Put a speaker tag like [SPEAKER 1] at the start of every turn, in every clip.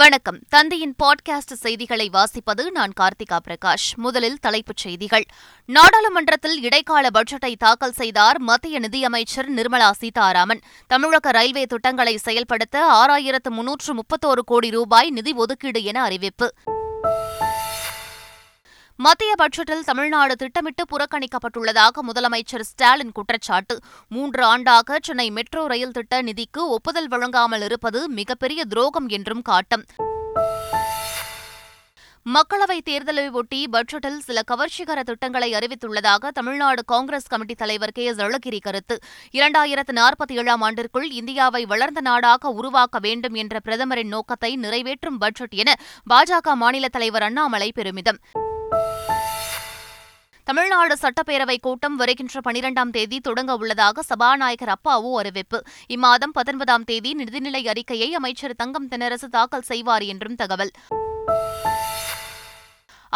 [SPEAKER 1] வணக்கம் தந்தையின் பாட்காஸ்ட் செய்திகளை வாசிப்பது நான் கார்த்திகா பிரகாஷ் முதலில் தலைப்புச் செய்திகள் நாடாளுமன்றத்தில் இடைக்கால பட்ஜெட்டை தாக்கல் செய்தார் மத்திய நிதியமைச்சர் நிர்மலா சீதாராமன் தமிழக ரயில்வே திட்டங்களை செயல்படுத்த ஆறாயிரத்து முன்னூற்று முப்பத்தோரு கோடி ரூபாய் நிதி ஒதுக்கீடு என அறிவிப்பு மத்திய பட்ஜெட்டில் தமிழ்நாடு திட்டமிட்டு புறக்கணிக்கப்பட்டுள்ளதாக முதலமைச்சர் ஸ்டாலின் குற்றச்சாட்டு மூன்று ஆண்டாக சென்னை மெட்ரோ ரயில் திட்ட நிதிக்கு ஒப்புதல் வழங்காமல் இருப்பது மிகப்பெரிய துரோகம் என்றும் காட்டம் மக்களவைத் தேர்தலை ஒட்டி பட்ஜெட்டில் சில கவர்ச்சிகர திட்டங்களை அறிவித்துள்ளதாக தமிழ்நாடு காங்கிரஸ் கமிட்டி தலைவர் கே எஸ் அழகிரி கருத்து இரண்டாயிரத்து நாற்பத்தி ஏழாம் ஆண்டிற்குள் இந்தியாவை வளர்ந்த நாடாக உருவாக்க வேண்டும் என்ற பிரதமரின் நோக்கத்தை நிறைவேற்றும் பட்ஜெட் என பாஜக மாநில தலைவர் அண்ணாமலை பெருமிதம் தமிழ்நாடு சட்டப்பேரவைக் கூட்டம் வருகின்ற பனிரெண்டாம் தேதி தொடங்க உள்ளதாக சபாநாயகர் அப்பாவு அறிவிப்பு இம்மாதம் பத்தொன்பதாம் தேதி நிதிநிலை அறிக்கையை அமைச்சர் தங்கம் தென்னரசு தாக்கல் செய்வார் என்றும் தகவல்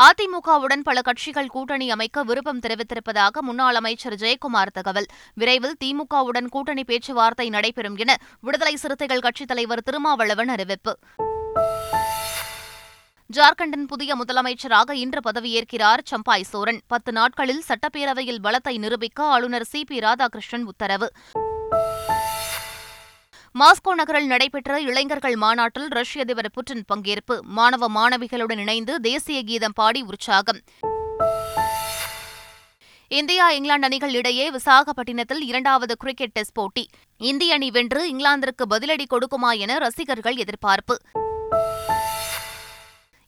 [SPEAKER 1] அதிமுகவுடன் பல கட்சிகள் கூட்டணி அமைக்க விருப்பம் தெரிவித்திருப்பதாக முன்னாள் அமைச்சர் ஜெயக்குமார் தகவல் விரைவில் திமுகவுடன் கூட்டணி பேச்சுவார்த்தை நடைபெறும் என விடுதலை சிறுத்தைகள் கட்சித் தலைவர் திருமாவளவன் அறிவிப்பு ஜார்க்கண்டின் புதிய முதலமைச்சராக இன்று பதவியேற்கிறார் சம்பாய் சோரன் பத்து நாட்களில் சட்டப்பேரவையில் பலத்தை நிரூபிக்க ஆளுநர் சி பி ராதாகிருஷ்ணன் உத்தரவு மாஸ்கோ நகரில் நடைபெற்ற இளைஞர்கள் மாநாட்டில் ரஷ்ய அதிபர் புட்டின் பங்கேற்பு மாணவ மாணவிகளுடன் இணைந்து தேசிய கீதம் பாடி உற்சாகம் இந்தியா இங்கிலாந்து அணிகள் இடையே விசாகப்பட்டினத்தில் இரண்டாவது கிரிக்கெட் டெஸ்ட் போட்டி இந்திய அணி வென்று இங்கிலாந்திற்கு பதிலடி கொடுக்குமா என ரசிகர்கள் எதிர்பார்ப்பு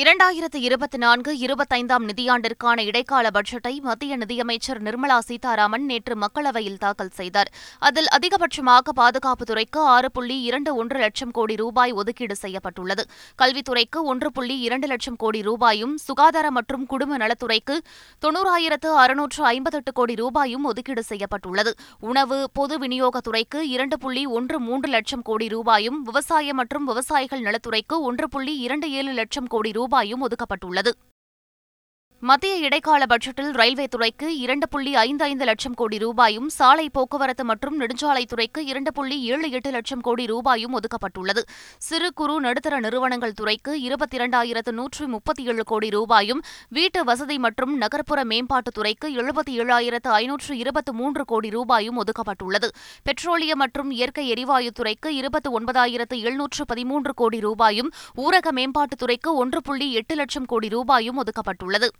[SPEAKER 1] இரண்டாயிரத்து இருபத்தி நான்கு இருபத்தைந்தாம் நிதியாண்டிற்கான இடைக்கால பட்ஜெட்டை மத்திய நிதியமைச்சர் நிர்மலா சீதாராமன் நேற்று மக்களவையில் தாக்கல் செய்தார் அதில் அதிகபட்சமாக பாதுகாப்புத்துறைக்கு ஆறு புள்ளி இரண்டு ஒன்று லட்சம் கோடி ரூபாய் ஒதுக்கீடு செய்யப்பட்டுள்ளது கல்வித்துறைக்கு ஒன்று புள்ளி இரண்டு லட்சம் கோடி ரூபாயும் சுகாதார மற்றும் குடும்ப நலத்துறைக்கு தொன்னூறாயிரத்து அறுநூற்று ஐம்பத்தெட்டு கோடி ரூபாயும் ஒதுக்கீடு செய்யப்பட்டுள்ளது உணவு பொது விநியோகத்துறைக்கு இரண்டு புள்ளி ஒன்று மூன்று லட்சம் கோடி ரூபாயும் விவசாய மற்றும் விவசாயிகள் நலத்துறைக்கு ஒன்று புள்ளி இரண்டு ஏழு லட்சம் கோடி ரூபாய் ரூபாயும் ஒதுக்கப்பட்டுள்ளது மத்திய இடைக்கால பட்ஜெட்டில் ரயில்வே துறைக்கு இரண்டு புள்ளி ஐந்து ஐந்து லட்சம் கோடி ரூபாயும் சாலை போக்குவரத்து மற்றும் நெடுஞ்சாலைத்துறைக்கு இரண்டு புள்ளி ஏழு எட்டு லட்சம் கோடி ரூபாயும் ஒதுக்கப்பட்டுள்ளது சிறு குறு நடுத்தர நிறுவனங்கள் துறைக்கு இருபத்தி இரண்டாயிரத்து நூற்றி முப்பத்தி ஏழு கோடி ரூபாயும் வீட்டு வசதி மற்றும் நகர்ப்புற மேம்பாட்டுத் துறைக்கு எழுபத்தி ஏழாயிரத்து ஐநூற்று இருபத்து மூன்று கோடி ரூபாயும் ஒதுக்கப்பட்டுள்ளது பெட்ரோலியம் மற்றும் இயற்கை எரிவாயுத்துறைக்கு துறைக்கு இருபத்து ஒன்பதாயிரத்து எழுநூற்று பதிமூன்று கோடி ரூபாயும் ஊரக மேம்பாட்டுத் துறைக்கு ஒன்று புள்ளி எட்டு லட்சம் கோடி ரூபாயும் ஒதுக்கப்பட்டுள்ளது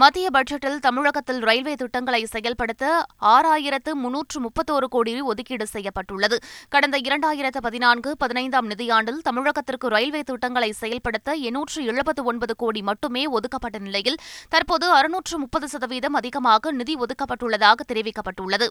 [SPEAKER 1] மத்திய பட்ஜெட்டில் தமிழகத்தில் ரயில்வே திட்டங்களை செயல்படுத்த ஆறாயிரத்து முன்னூற்று முப்பத்தோரு கோடி ஒதுக்கீடு செய்யப்பட்டுள்ளது கடந்த இரண்டாயிரத்து பதினான்கு பதினைந்தாம் நிதியாண்டில் தமிழகத்திற்கு ரயில்வே திட்டங்களை செயல்படுத்த எண்ணூற்று எழுபத்து ஒன்பது கோடி மட்டுமே ஒதுக்கப்பட்ட நிலையில் தற்போது அறுநூற்று முப்பது சதவீதம் அதிகமாக நிதி ஒதுக்கப்பட்டுள்ளதாக தெரிவிக்கப்பட்டுள்ளது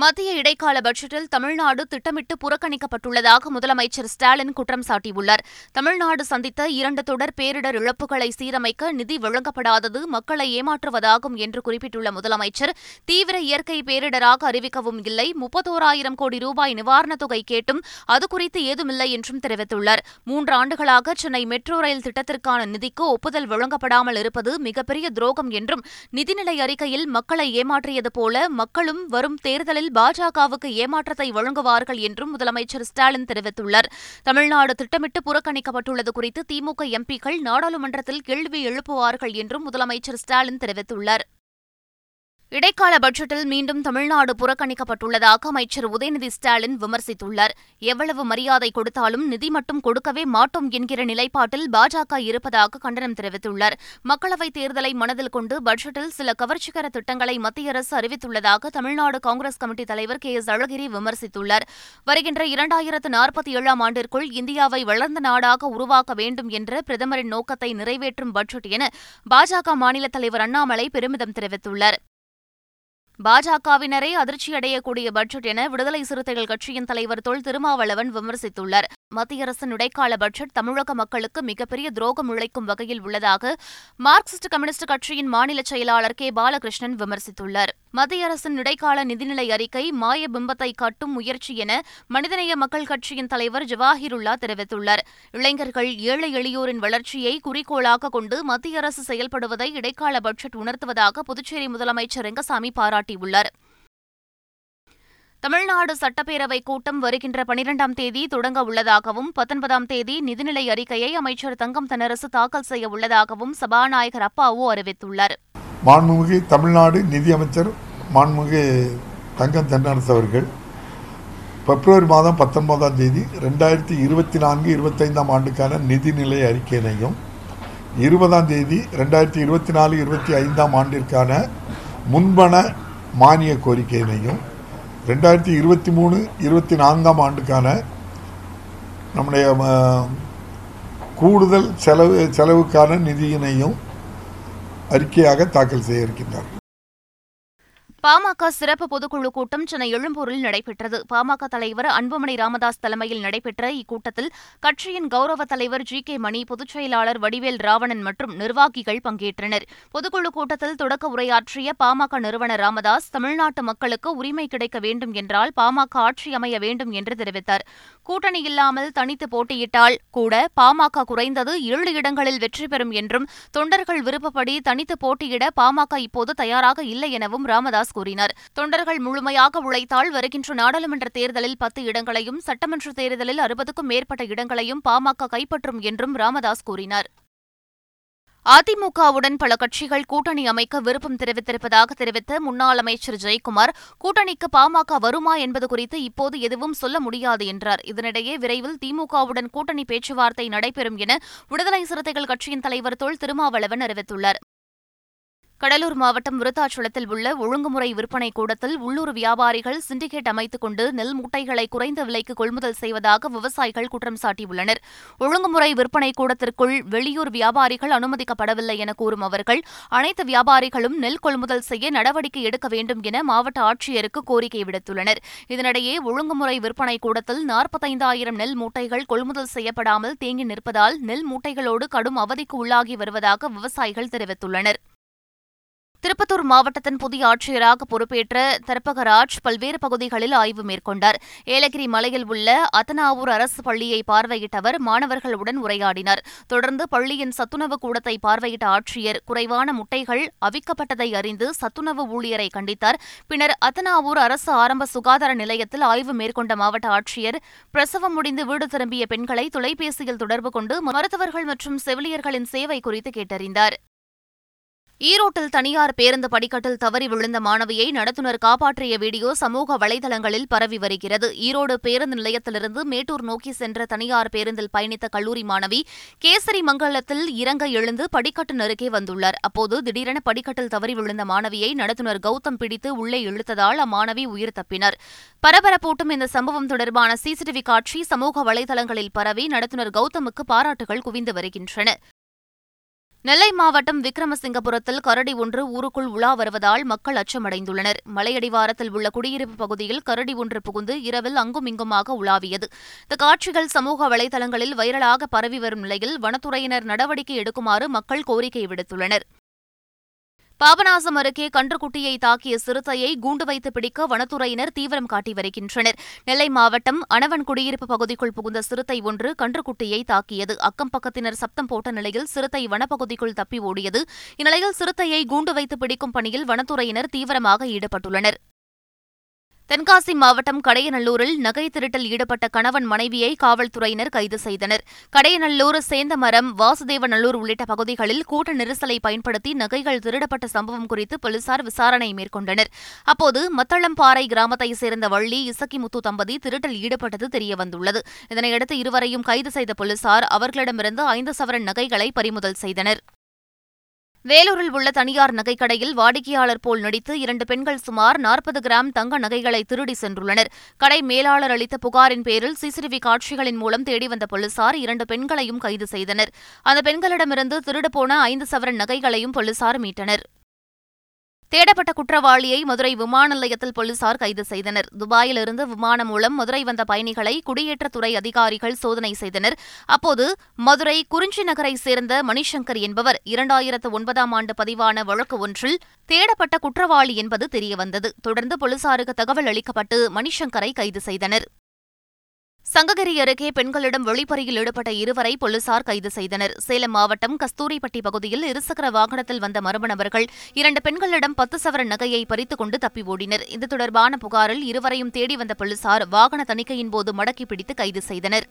[SPEAKER 1] மத்திய இடைக்கால பட்ஜெட்டில் தமிழ்நாடு திட்டமிட்டு புறக்கணிக்கப்பட்டுள்ளதாக முதலமைச்சர் ஸ்டாலின் குற்றம் சாட்டியுள்ளார் தமிழ்நாடு சந்தித்த இரண்டு தொடர் பேரிடர் இழப்புகளை சீரமைக்க நிதி வழங்கப்படாதது மக்களை ஏமாற்றுவதாகும் என்று குறிப்பிட்டுள்ள முதலமைச்சர் தீவிர இயற்கை பேரிடராக அறிவிக்கவும் இல்லை முப்பத்தோராயிரம் கோடி ரூபாய் நிவாரணத் தொகை கேட்டும் அது குறித்து ஏதுமில்லை என்றும் தெரிவித்துள்ளார் மூன்று ஆண்டுகளாக சென்னை மெட்ரோ ரயில் திட்டத்திற்கான நிதிக்கு ஒப்புதல் வழங்கப்படாமல் இருப்பது மிகப்பெரிய துரோகம் என்றும் நிதிநிலை அறிக்கையில் மக்களை ஏமாற்றியது போல மக்களும் வரும் தேர்தல் தேர்தலில் பாஜகவுக்கு ஏமாற்றத்தை வழங்குவார்கள் என்றும் முதலமைச்சர் ஸ்டாலின் தெரிவித்துள்ளார் தமிழ்நாடு திட்டமிட்டு புறக்கணிக்கப்பட்டுள்ளது குறித்து திமுக எம்பிக்கள் நாடாளுமன்றத்தில் கேள்வி எழுப்புவார்கள் என்றும் முதலமைச்சர் ஸ்டாலின் தெரிவித்துள்ளார் இடைக்கால பட்ஜெட்டில் மீண்டும் தமிழ்நாடு புறக்கணிக்கப்பட்டுள்ளதாக அமைச்சர் உதயநிதி ஸ்டாலின் விமர்சித்துள்ளார் எவ்வளவு மரியாதை கொடுத்தாலும் நிதி மட்டும் கொடுக்கவே மாட்டோம் என்கிற நிலைப்பாட்டில் பாஜக இருப்பதாக கண்டனம் தெரிவித்துள்ளார் மக்களவைத் தேர்தலை மனதில் கொண்டு பட்ஜெட்டில் சில கவர்ச்சிகர திட்டங்களை மத்திய அரசு அறிவித்துள்ளதாக தமிழ்நாடு காங்கிரஸ் கமிட்டி தலைவர் கே எஸ் அழகிரி விமர்சித்துள்ளார் வருகின்ற இரண்டாயிரத்து நாற்பத்தி ஏழாம் ஆண்டிற்குள் இந்தியாவை வளர்ந்த நாடாக உருவாக்க வேண்டும் என்ற பிரதமரின் நோக்கத்தை நிறைவேற்றும் பட்ஜெட் என பாஜக மாநில தலைவர் அண்ணாமலை பெருமிதம் தெரிவித்துள்ளார் பாஜகவினரே அதிர்ச்சியடையக்கூடிய பட்ஜெட் என விடுதலை சிறுத்தைகள் கட்சியின் தலைவர் தொல் திருமாவளவன் விமர்சித்துள்ளார் மத்திய அரசின் இடைக்கால பட்ஜெட் தமிழக மக்களுக்கு மிகப்பெரிய துரோகம் உழைக்கும் வகையில் உள்ளதாக மார்க்சிஸ்ட் கம்யூனிஸ்ட் கட்சியின் மாநில செயலாளர் கே பாலகிருஷ்ணன் விமர்சித்துள்ளார் மத்திய அரசின் இடைக்கால நிதிநிலை அறிக்கை மாய பிம்பத்தை காட்டும் முயற்சி என மனிதநேய மக்கள் கட்சியின் தலைவர் ஜவாஹிருல்லா தெரிவித்துள்ளார் இளைஞர்கள் ஏழை எளியோரின் வளர்ச்சியை குறிக்கோளாக கொண்டு மத்திய அரசு செயல்படுவதை இடைக்கால பட்ஜெட் உணர்த்துவதாக புதுச்சேரி முதலமைச்சர் ரெங்கசாமி பாராட்டியுள்ளார் தமிழ்நாடு சட்டப்பேரவை கூட்டம் வருகின்ற பனிரெண்டாம் தேதி தொடங்க உள்ளதாகவும் பத்தொன்பதாம் தேதி நிதிநிலை அறிக்கையை அமைச்சர் தங்கம் தென்னரசு தாக்கல் செய்ய உள்ளதாகவும் சபாநாயகர் அப்பாவு அறிவித்துள்ளார்
[SPEAKER 2] மாண்புமிகு தமிழ்நாடு நிதியமைச்சர் மாண்புமிகு தங்கம் தென்னரசு அவர்கள் பிப்ரவரி மாதம் பத்தொன்பதாம் தேதி ரெண்டாயிரத்தி இருபத்தி நான்கு இருபத்தைந்தாம் ஆண்டுக்கான நிதிநிலை அறிக்கையினையும் இருபதாம் தேதி ரெண்டாயிரத்தி இருபத்தி நாலு இருபத்தி ஐந்தாம் ஆண்டிற்கான முன்பண மானிய கோரிக்கையினையும் ரெண்டாயிரத்தி இருபத்தி மூணு இருபத்தி நான்காம் ஆண்டுக்கான நம்முடைய கூடுதல் செலவு செலவுக்கான நிதியினையும் அறிக்கையாக தாக்கல் செய்ய இருக்கின்றார்
[SPEAKER 1] பாமக சிறப்பு பொதுக்குழு கூட்டம் சென்னை எழும்பூரில் நடைபெற்றது பாமக தலைவர் அன்புமணி ராமதாஸ் தலைமையில் நடைபெற்ற இக்கூட்டத்தில் கட்சியின் கௌரவ தலைவர் ஜி கே மணி பொதுச் செயலாளர் வடிவேல் ராவணன் மற்றும் நிர்வாகிகள் பங்கேற்றனர் பொதுக்குழு கூட்டத்தில் தொடக்க உரையாற்றிய பாமக நிறுவனர் ராமதாஸ் தமிழ்நாட்டு மக்களுக்கு உரிமை கிடைக்க வேண்டும் என்றால் பாமக ஆட்சி அமைய வேண்டும் என்று தெரிவித்தார் கூட்டணி இல்லாமல் தனித்து போட்டியிட்டால் கூட பாமக குறைந்தது ஏழு இடங்களில் வெற்றி பெறும் என்றும் தொண்டர்கள் விருப்பப்படி தனித்து போட்டியிட பாமக இப்போது தயாராக இல்லை எனவும் ராமதாஸ் கூறினர் தொண்டர்கள் முழுமையாக உழைத்தால் வருகின்ற நாடாளுமன்ற தேர்தலில் பத்து இடங்களையும் சட்டமன்ற தேர்தலில் அறுபதுக்கும் மேற்பட்ட இடங்களையும் பாமக கைப்பற்றும் என்றும் ராமதாஸ் கூறினார் அதிமுகவுடன் பல கட்சிகள் கூட்டணி அமைக்க விருப்பம் தெரிவித்திருப்பதாக தெரிவித்த முன்னாள் அமைச்சர் ஜெயக்குமார் கூட்டணிக்கு பாமக வருமா என்பது குறித்து இப்போது எதுவும் சொல்ல முடியாது என்றார் இதனிடையே விரைவில் திமுகவுடன் கூட்டணி பேச்சுவார்த்தை நடைபெறும் என விடுதலை சிறுத்தைகள் கட்சியின் தலைவர் தொல் திருமாவளவன் அறிவித்துள்ளார் கடலூர் மாவட்டம் விருத்தாச்சலத்தில் உள்ள ஒழுங்குமுறை விற்பனை கூடத்தில் உள்ளூர் வியாபாரிகள் சிண்டிகேட் அமைத்துக் கொண்டு நெல் மூட்டைகளை குறைந்த விலைக்கு கொள்முதல் செய்வதாக விவசாயிகள் குற்றம் சாட்டியுள்ளனர் ஒழுங்குமுறை விற்பனை கூடத்திற்குள் வெளியூர் வியாபாரிகள் அனுமதிக்கப்படவில்லை என கூறும் அவர்கள் அனைத்து வியாபாரிகளும் நெல் கொள்முதல் செய்ய நடவடிக்கை எடுக்க வேண்டும் என மாவட்ட ஆட்சியருக்கு கோரிக்கை விடுத்துள்ளனர் இதனிடையே ஒழுங்குமுறை விற்பனை கூடத்தில் நாற்பத்தைந்தாயிரம் நெல் மூட்டைகள் கொள்முதல் செய்யப்படாமல் தேங்கி நிற்பதால் நெல் மூட்டைகளோடு கடும் அவதிக்கு உள்ளாகி வருவதாக விவசாயிகள் தெரிவித்துள்ளனர் திருப்பத்தூர் மாவட்டத்தின் புதிய ஆட்சியராக பொறுப்பேற்ற தர்பகராஜ் பல்வேறு பகுதிகளில் ஆய்வு மேற்கொண்டார் ஏலகிரி மலையில் உள்ள அத்தனாவூர் அரசு பள்ளியை பார்வையிட்ட அவர் மாணவர்களுடன் உரையாடினார் தொடர்ந்து பள்ளியின் சத்துணவு கூடத்தை பார்வையிட்ட ஆட்சியர் குறைவான முட்டைகள் அவிக்கப்பட்டதை அறிந்து சத்துணவு ஊழியரை கண்டித்தார் பின்னர் அத்தனாவூர் அரசு ஆரம்ப சுகாதார நிலையத்தில் ஆய்வு மேற்கொண்ட மாவட்ட ஆட்சியர் பிரசவம் முடிந்து வீடு திரும்பிய பெண்களை தொலைபேசியில் தொடர்பு கொண்டு மருத்துவர்கள் மற்றும் செவிலியர்களின் சேவை குறித்து கேட்டறிந்தார் ஈரோட்டில் தனியார் பேருந்து படிக்கட்டில் தவறி விழுந்த மாணவியை நடத்துனர் காப்பாற்றிய வீடியோ சமூக வலைதளங்களில் பரவி வருகிறது ஈரோடு பேருந்து நிலையத்திலிருந்து மேட்டூர் நோக்கி சென்ற தனியார் பேருந்தில் பயணித்த கல்லூரி மாணவி கேசரி மங்கலத்தில் இறங்க எழுந்து படிக்கட்டு நெருக்கே வந்துள்ளார் அப்போது திடீரென படிக்கட்டில் தவறி விழுந்த மாணவியை நடத்துனர் கௌதம் பிடித்து உள்ளே இழுத்ததால் அம்மாணவி உயிர் தப்பினர் பரபரப்பூட்டும் இந்த சம்பவம் தொடர்பான சிசிடிவி காட்சி சமூக வலைதளங்களில் பரவி நடத்துனர் கௌதமுக்கு பாராட்டுகள் குவிந்து வருகின்றன நெல்லை மாவட்டம் விக்ரமசிங்கபுரத்தில் கரடி ஒன்று ஊருக்குள் உலா வருவதால் மக்கள் அச்சமடைந்துள்ளனர் மலையடிவாரத்தில் உள்ள குடியிருப்பு பகுதியில் கரடி ஒன்று புகுந்து இரவில் அங்கும் இங்குமாக உலாவியது இந்த காட்சிகள் சமூக வலைதளங்களில் வைரலாக பரவி வரும் நிலையில் வனத்துறையினர் நடவடிக்கை எடுக்குமாறு மக்கள் கோரிக்கை விடுத்துள்ளனர் பாபநாசம் அருகே கன்றுக்குட்டியை தாக்கிய சிறுத்தையை கூண்டு வைத்து பிடிக்க வனத்துறையினர் தீவிரம் காட்டி வருகின்றனர் நெல்லை மாவட்டம் அணவன் குடியிருப்பு பகுதிக்குள் புகுந்த சிறுத்தை ஒன்று கன்றுக்குட்டியை தாக்கியது அக்கம் பக்கத்தினர் சப்தம் போட்ட நிலையில் சிறுத்தை வனப்பகுதிக்குள் தப்பி ஓடியது இந்நிலையில் சிறுத்தையை கூண்டு வைத்து பிடிக்கும் பணியில் வனத்துறையினர் தீவிரமாக ஈடுபட்டுள்ளனர் தென்காசி மாவட்டம் கடையநல்லூரில் நகை திருட்டில் ஈடுபட்ட கணவன் மனைவியை காவல்துறையினர் கைது செய்தனர் கடையநல்லூர் சேந்தமரம் வாசுதேவநல்லூர் உள்ளிட்ட பகுதிகளில் கூட்ட நெரிசலை பயன்படுத்தி நகைகள் திருடப்பட்ட சம்பவம் குறித்து போலீசார் விசாரணை மேற்கொண்டனர் அப்போது மத்தளம்பாறை கிராமத்தைச் சேர்ந்த வள்ளி இசக்கிமுத்து தம்பதி திருட்டில் ஈடுபட்டது தெரியவந்துள்ளது இதனையடுத்து இருவரையும் கைது செய்த போலீசார் அவர்களிடமிருந்து ஐந்து சவரன் நகைகளை பறிமுதல் செய்தனர் வேலூரில் உள்ள தனியார் நகைக்கடையில் வாடிக்கையாளர் போல் நடித்து இரண்டு பெண்கள் சுமார் நாற்பது கிராம் தங்க நகைகளை திருடி சென்றுள்ளனர் கடை மேலாளர் அளித்த புகாரின் பேரில் சிசிடிவி காட்சிகளின் மூலம் தேடி வந்த போலீசார் இரண்டு பெண்களையும் கைது செய்தனர் அந்த பெண்களிடமிருந்து திருடு போன ஐந்து சவரன் நகைகளையும் போலீசார் மீட்டனர் தேடப்பட்ட குற்றவாளியை மதுரை விமான நிலையத்தில் போலீசார் கைது செய்தனர் துபாயிலிருந்து விமானம் மூலம் மதுரை வந்த பயணிகளை குடியேற்றத்துறை அதிகாரிகள் சோதனை செய்தனர் அப்போது மதுரை குறிஞ்சி நகரை சேர்ந்த மணிசங்கர் என்பவர் இரண்டாயிரத்து ஒன்பதாம் ஆண்டு பதிவான வழக்கு ஒன்றில் தேடப்பட்ட குற்றவாளி என்பது தெரியவந்தது தொடர்ந்து போலீசாருக்கு தகவல் அளிக்கப்பட்டு மணிசங்கரை கைது செய்தனர் சங்ககிரி அருகே பெண்களிடம் வெளிப்பறையில் ஈடுபட்ட இருவரை போலீசார் கைது செய்தனர் சேலம் மாவட்டம் கஸ்தூரிப்பட்டி பகுதியில் இருசக்கர வாகனத்தில் வந்த மர்ம நபர்கள் இரண்டு பெண்களிடம் பத்து சவர நகையை பறித்துக் கொண்டு தப்பி ஓடினர் இது தொடர்பான புகாரில் இருவரையும் தேடி வந்த போலீசார் வாகன தணிக்கையின்போது மடக்கி பிடித்து கைது செய்தனர்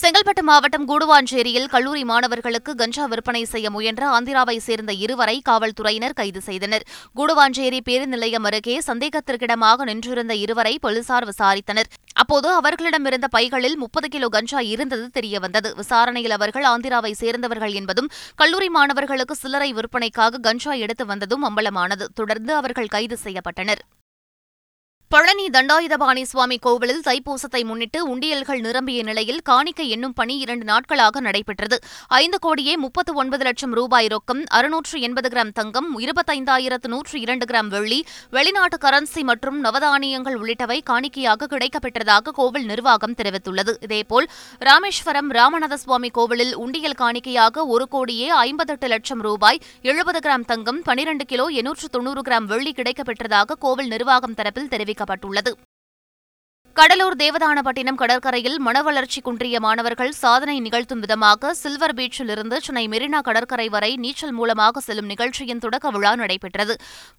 [SPEAKER 1] செங்கல்பட்டு மாவட்டம் கூடுவாஞ்சேரியில் கல்லூரி மாணவர்களுக்கு கஞ்சா விற்பனை செய்ய முயன்ற ஆந்திராவை சேர்ந்த இருவரை காவல்துறையினர் கைது செய்தனர் கூடுவாஞ்சேரி பேருந்து நிலையம் அருகே சந்தேகத்திற்கிடமாக நின்றிருந்த இருவரை போலீசார் விசாரித்தனர் அப்போது அவர்களிடமிருந்த பைகளில் முப்பது கிலோ கஞ்சா இருந்தது தெரியவந்தது விசாரணையில் அவர்கள் ஆந்திராவை சேர்ந்தவர்கள் என்பதும் கல்லூரி மாணவர்களுக்கு சில்லறை விற்பனைக்காக கஞ்சா எடுத்து வந்ததும் அம்பலமானது தொடர்ந்து அவர்கள் கைது செய்யப்பட்டனா் பழனி தண்டாயுதபாணி சுவாமி கோவிலில் தைப்பூசத்தை முன்னிட்டு உண்டியல்கள் நிரம்பிய நிலையில் காணிக்கை எண்ணும் பணி இரண்டு நாட்களாக நடைபெற்றது ஐந்து கோடியே முப்பத்து ஒன்பது லட்சம் ரூபாய் ரொக்கம் அறுநூற்று எண்பது கிராம் தங்கம் இருபத்தைந்தாயிரத்து நூற்று இரண்டு கிராம் வெள்ளி வெளிநாட்டு கரன்சி மற்றும் நவதானியங்கள் உள்ளிட்டவை காணிக்கையாக கிடைக்கப்பெற்றதாக கோவில் நிர்வாகம் தெரிவித்துள்ளது இதேபோல் ராமேஸ்வரம் ராமநாத சுவாமி கோவிலில் உண்டியல் காணிக்கையாக ஒரு கோடியே ஐம்பத்தெட்டு லட்சம் ரூபாய் எழுபது கிராம் தங்கம் பனிரண்டு கிலோ எண்ணூற்று தொன்னூறு கிராம் வெள்ளி கிடைக்கப்பெற்றதாக கோவில் நிர்வாகம் தரப்பில் தெரிவிக்கப்பட்டது அறிவிக்கப்பட்டுள்ளது கடலூர் தேவதானப்பட்டினம் கடற்கரையில் மனவளர்ச்சி குன்றிய மாணவர்கள் சாதனை நிகழ்த்தும் விதமாக சில்வர் பீச்சிலிருந்து சென்னை மெரினா கடற்கரை வரை நீச்சல் மூலமாக செல்லும் நிகழ்ச்சியின் தொடக்க விழா நடைபெற்றது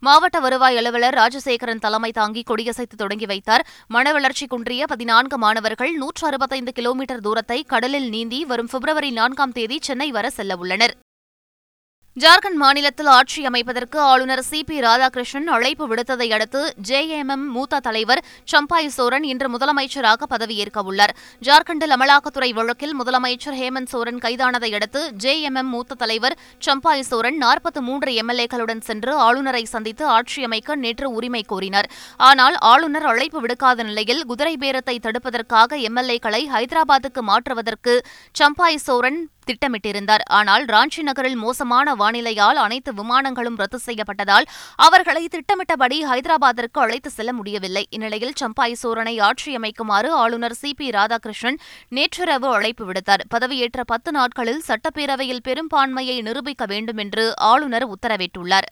[SPEAKER 1] மாவட்ட வருவாய் அலுவலர் ராஜசேகரன் தலைமை தாங்கி கொடியசைத்து தொடங்கி வைத்தார் மனவளர்ச்சி குன்றிய பதினான்கு மாணவர்கள் நூற்று அறுபத்தைந்து கிலோமீட்டர் தூரத்தை கடலில் நீந்தி வரும் பிப்ரவரி நான்காம் தேதி சென்னை வர செல்லவுள்ளனர் ஜார்க்கண்ட் மாநிலத்தில் ஆட்சி அமைப்பதற்கு ஆளுநர் சி பி ராதாகிருஷ்ணன் அழைப்பு விடுத்ததை அடுத்து எம் எம் மூத்த தலைவர் சம்பாய் சோரன் இன்று முதலமைச்சராக பதவியேற்க உள்ளார் ஜார்க்கண்டில் அமலாக்கத்துறை வழக்கில் முதலமைச்சர் ஹேமந்த் சோரன் கைதானதை அடுத்து ஜே எம் எம் மூத்த தலைவர் சம்பாய் சோரன் நாற்பத்தி மூன்று எம்எல்ஏக்களுடன் சென்று ஆளுநரை சந்தித்து ஆட்சி அமைக்க நேற்று உரிமை கோரினர் ஆனால் ஆளுநர் அழைப்பு விடுக்காத நிலையில் குதிரை பேரத்தை தடுப்பதற்காக எம்எல்ஏக்களை ஹைதராபாத்துக்கு மாற்றுவதற்கு சம்பாய் சோரன் திட்டமிட்டிருந்தார் ஆனால் ராஞ்சி நகரில் மோசமான வானிலையால் அனைத்து விமானங்களும் ரத்து செய்யப்பட்டதால் அவர்களை திட்டமிட்டபடி ஹைதராபாத்திற்கு அழைத்து செல்ல முடியவில்லை இந்நிலையில் சம்பாய் சோரனை ஆட்சியமைக்குமாறு ஆளுநர் சி பி ராதாகிருஷ்ணன் நேற்றிரவு அழைப்பு விடுத்தார் பதவியேற்ற பத்து நாட்களில் சட்டப்பேரவையில் பெரும்பான்மையை நிரூபிக்க வேண்டும் என்று ஆளுநர் உத்தரவிட்டுள்ளார்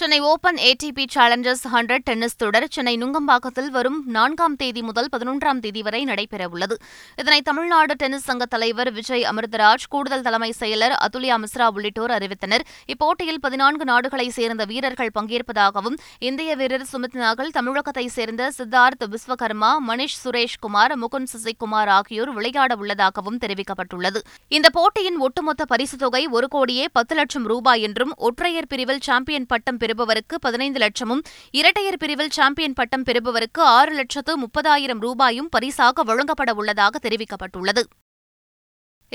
[SPEAKER 1] Chennai open ATP challengers hundred tennis தொடர் சென்னை நுங்கம்பாக்கத்தில் வரும் நான்காம் தேதி முதல் பதினொன்றாம் தேதி வரை நடைபெறவுள்ளது இதனை தமிழ்நாடு டென்னிஸ் சங்க தலைவர் விஜய் அமிர்தராஜ் கூடுதல் தலைமை செயலர் அதுல்யா மிஸ்ரா உள்ளிட்டோர் அறிவித்தனர் இப்போட்டியில் பதினான்கு நாடுகளைச் சேர்ந்த வீரர்கள் பங்கேற்பதாகவும் இந்திய வீரர் சுமித் நாகல் தமிழகத்தைச் சேர்ந்த சித்தார்த் விஸ்வகர்மா மணிஷ் சுரேஷ்குமார் முகுந்த் சசிகுமார் ஆகியோர் விளையாட உள்ளதாகவும் தெரிவிக்கப்பட்டுள்ளது இந்த போட்டியின் ஒட்டுமொத்த பரிசு தொகை ஒரு கோடியே பத்து லட்சம் ரூபாய் என்றும் ஒற்றையர் பிரிவில் சாம்பியன் பட்டம் பெறுபவருக்கு பதினைந்து லட்சமும் இரட்டையர் பிரிவில் சாம்பியன் பட்டம் பெறுபவருக்கு ஆறு லட்சத்து முப்பதாயிரம் ரூபாயும் பரிசாக வழங்கப்பட உள்ளதாக தெரிவிக்கப்பட்டுள்ளது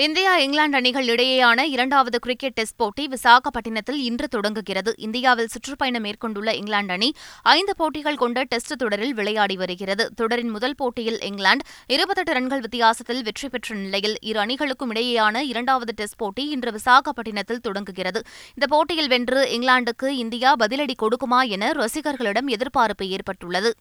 [SPEAKER 1] இந்தியா இங்கிலாந்து அணிகள் இடையேயான இரண்டாவது கிரிக்கெட் டெஸ்ட் போட்டி விசாகப்பட்டினத்தில் இன்று தொடங்குகிறது இந்தியாவில் சுற்றுப்பயணம் மேற்கொண்டுள்ள இங்கிலாந்து அணி ஐந்து போட்டிகள் கொண்ட டெஸ்ட் தொடரில் விளையாடி வருகிறது தொடரின் முதல் போட்டியில் இங்கிலாந்து இருபத்தெட்டு ரன்கள் வித்தியாசத்தில் வெற்றி பெற்ற நிலையில் இரு அணிகளுக்கும் இடையேயான இரண்டாவது டெஸ்ட் போட்டி இன்று விசாகப்பட்டினத்தில் தொடங்குகிறது இந்த போட்டியில் வென்று இங்கிலாந்துக்கு இந்தியா பதிலடி கொடுக்குமா என ரசிகர்களிடம் எதிர்பார்ப்பு ஏற்பட்டுள்ளது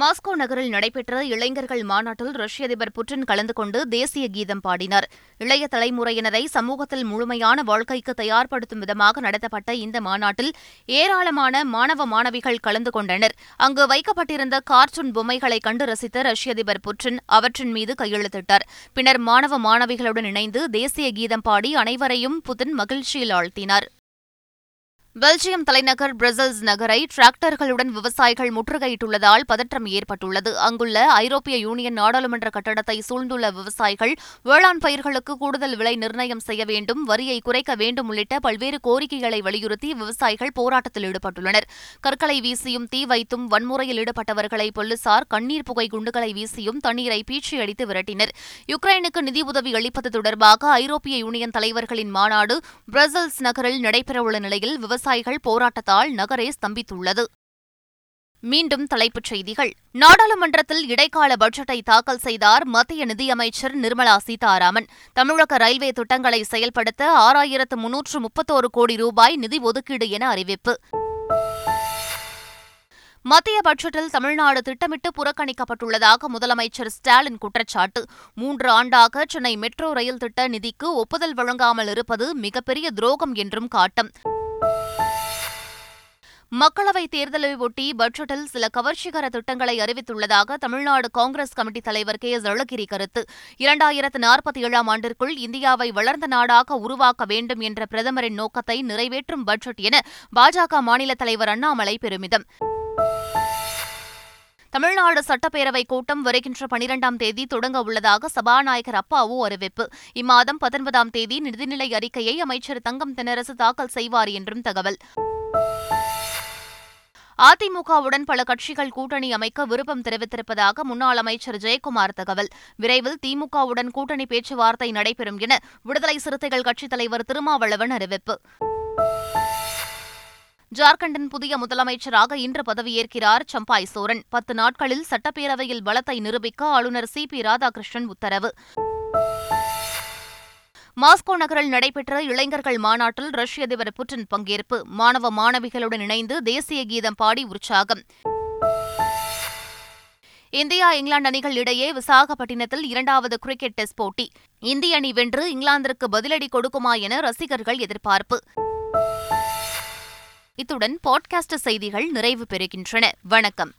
[SPEAKER 1] மாஸ்கோ நகரில் நடைபெற்ற இளைஞர்கள் மாநாட்டில் ரஷ்ய அதிபர் புட்டின் கலந்து கொண்டு தேசிய கீதம் பாடினார் இளைய தலைமுறையினரை சமூகத்தில் முழுமையான வாழ்க்கைக்கு தயார்படுத்தும் விதமாக நடத்தப்பட்ட இந்த மாநாட்டில் ஏராளமான மாணவ மாணவிகள் கலந்து கொண்டனர் அங்கு வைக்கப்பட்டிருந்த கார்ட்டூன் பொம்மைகளை கண்டு ரசித்த ரஷ்ய அதிபர் புட்டின் அவற்றின் மீது கையெழுத்திட்டார் பின்னர் மாணவ மாணவிகளுடன் இணைந்து தேசிய கீதம் பாடி அனைவரையும் புதின் மகிழ்ச்சியில் ஆழ்த்தினார் பெல்ஜியம் தலைநகர் பிரசல்ஸ் நகரை டிராக்டர்களுடன் விவசாயிகள் முற்றுகையிட்டுள்ளதால் பதற்றம் ஏற்பட்டுள்ளது அங்குள்ள ஐரோப்பிய யூனியன் நாடாளுமன்ற கட்டடத்தை சூழ்ந்துள்ள விவசாயிகள் வேளாண் பயிர்களுக்கு கூடுதல் விலை நிர்ணயம் செய்ய வேண்டும் வரியை குறைக்க வேண்டும் உள்ளிட்ட பல்வேறு கோரிக்கைகளை வலியுறுத்தி விவசாயிகள் போராட்டத்தில் ஈடுபட்டுள்ளனர் கற்களை வீசியும் தீ வைத்தும் வன்முறையில் ஈடுபட்டவர்களை போலீசார் கண்ணீர் புகை குண்டுகளை வீசியும் தண்ணீரை பீச்சியடித்து விரட்டினர் யுக்ரைனுக்கு நிதியுதவி அளிப்பது தொடர்பாக ஐரோப்பிய யூனியன் தலைவர்களின் மாநாடு பிரசல்ஸ் நகரில் நடைபெறவுள்ள நிலையில் விவசாயிகள் போராட்டத்தால் நகரே ஸ்தம்பித்துள்ளது மீண்டும் தலைப்புச் செய்திகள் நாடாளுமன்றத்தில் இடைக்கால பட்ஜெட்டை தாக்கல் செய்தார் மத்திய நிதியமைச்சர் நிர்மலா சீதாராமன் தமிழக ரயில்வே திட்டங்களை செயல்படுத்த ஆறாயிரத்து முன்னூற்று முப்பத்தோரு கோடி ரூபாய் நிதி ஒதுக்கீடு என அறிவிப்பு மத்திய பட்ஜெட்டில் தமிழ்நாடு திட்டமிட்டு புறக்கணிக்கப்பட்டுள்ளதாக முதலமைச்சர் ஸ்டாலின் குற்றச்சாட்டு மூன்று ஆண்டாக சென்னை மெட்ரோ ரயில் திட்ட நிதிக்கு ஒப்புதல் வழங்காமல் இருப்பது மிகப்பெரிய துரோகம் என்றும் காட்டம் மக்களவைத் தேர்தலை ஒட்டி பட்ஜெட்டில் சில கவர்ச்சிகர திட்டங்களை அறிவித்துள்ளதாக தமிழ்நாடு காங்கிரஸ் கமிட்டி தலைவர் கே எஸ் அழகிரி கருத்து இரண்டாயிரத்து நாற்பத்தி ஏழாம் ஆண்டிற்குள் இந்தியாவை வளர்ந்த நாடாக உருவாக்க வேண்டும் என்ற பிரதமரின் நோக்கத்தை நிறைவேற்றும் பட்ஜெட் என பாஜக மாநில தலைவர் அண்ணாமலை பெருமிதம் தமிழ்நாடு சட்டப்பேரவை கூட்டம் வருகின்ற பனிரெண்டாம் தேதி தொடங்க உள்ளதாக சபாநாயகர் அப்பாவு அறிவிப்பு இம்மாதம் பத்தொன்பதாம் தேதி நிதிநிலை அறிக்கையை அமைச்சர் தங்கம் தென்னரசு தாக்கல் செய்வார் என்றும் தகவல் அதிமுகவுடன் பல கட்சிகள் கூட்டணி அமைக்க விருப்பம் தெரிவித்திருப்பதாக முன்னாள் அமைச்சர் ஜெயக்குமார் தகவல் விரைவில் திமுகவுடன் கூட்டணி பேச்சுவார்த்தை நடைபெறும் என விடுதலை சிறுத்தைகள் கட்சித் தலைவர் திருமாவளவன் அறிவிப்பு ஜார்க்கண்டின் புதிய முதலமைச்சராக இன்று பதவியேற்கிறார் சம்பாய் சோரன் பத்து நாட்களில் சட்டப்பேரவையில் பலத்தை நிரூபிக்க ஆளுநர் சி பி ராதாகிருஷ்ணன் உத்தரவு மாஸ்கோ நகரில் நடைபெற்ற இளைஞர்கள் மாநாட்டில் ரஷ்ய அதிபர் புட்டின் பங்கேற்பு மாணவ மாணவிகளுடன் இணைந்து தேசிய கீதம் பாடி உற்சாகம் இந்தியா இங்கிலாந்து அணிகள் இடையே விசாகப்பட்டினத்தில் இரண்டாவது கிரிக்கெட் டெஸ்ட் போட்டி இந்திய அணி வென்று இங்கிலாந்திற்கு பதிலடி கொடுக்குமா என ரசிகர்கள் எதிர்பார்ப்பு இத்துடன் பாட்காஸ்ட் செய்திகள் நிறைவு பெறுகின்றன வணக்கம்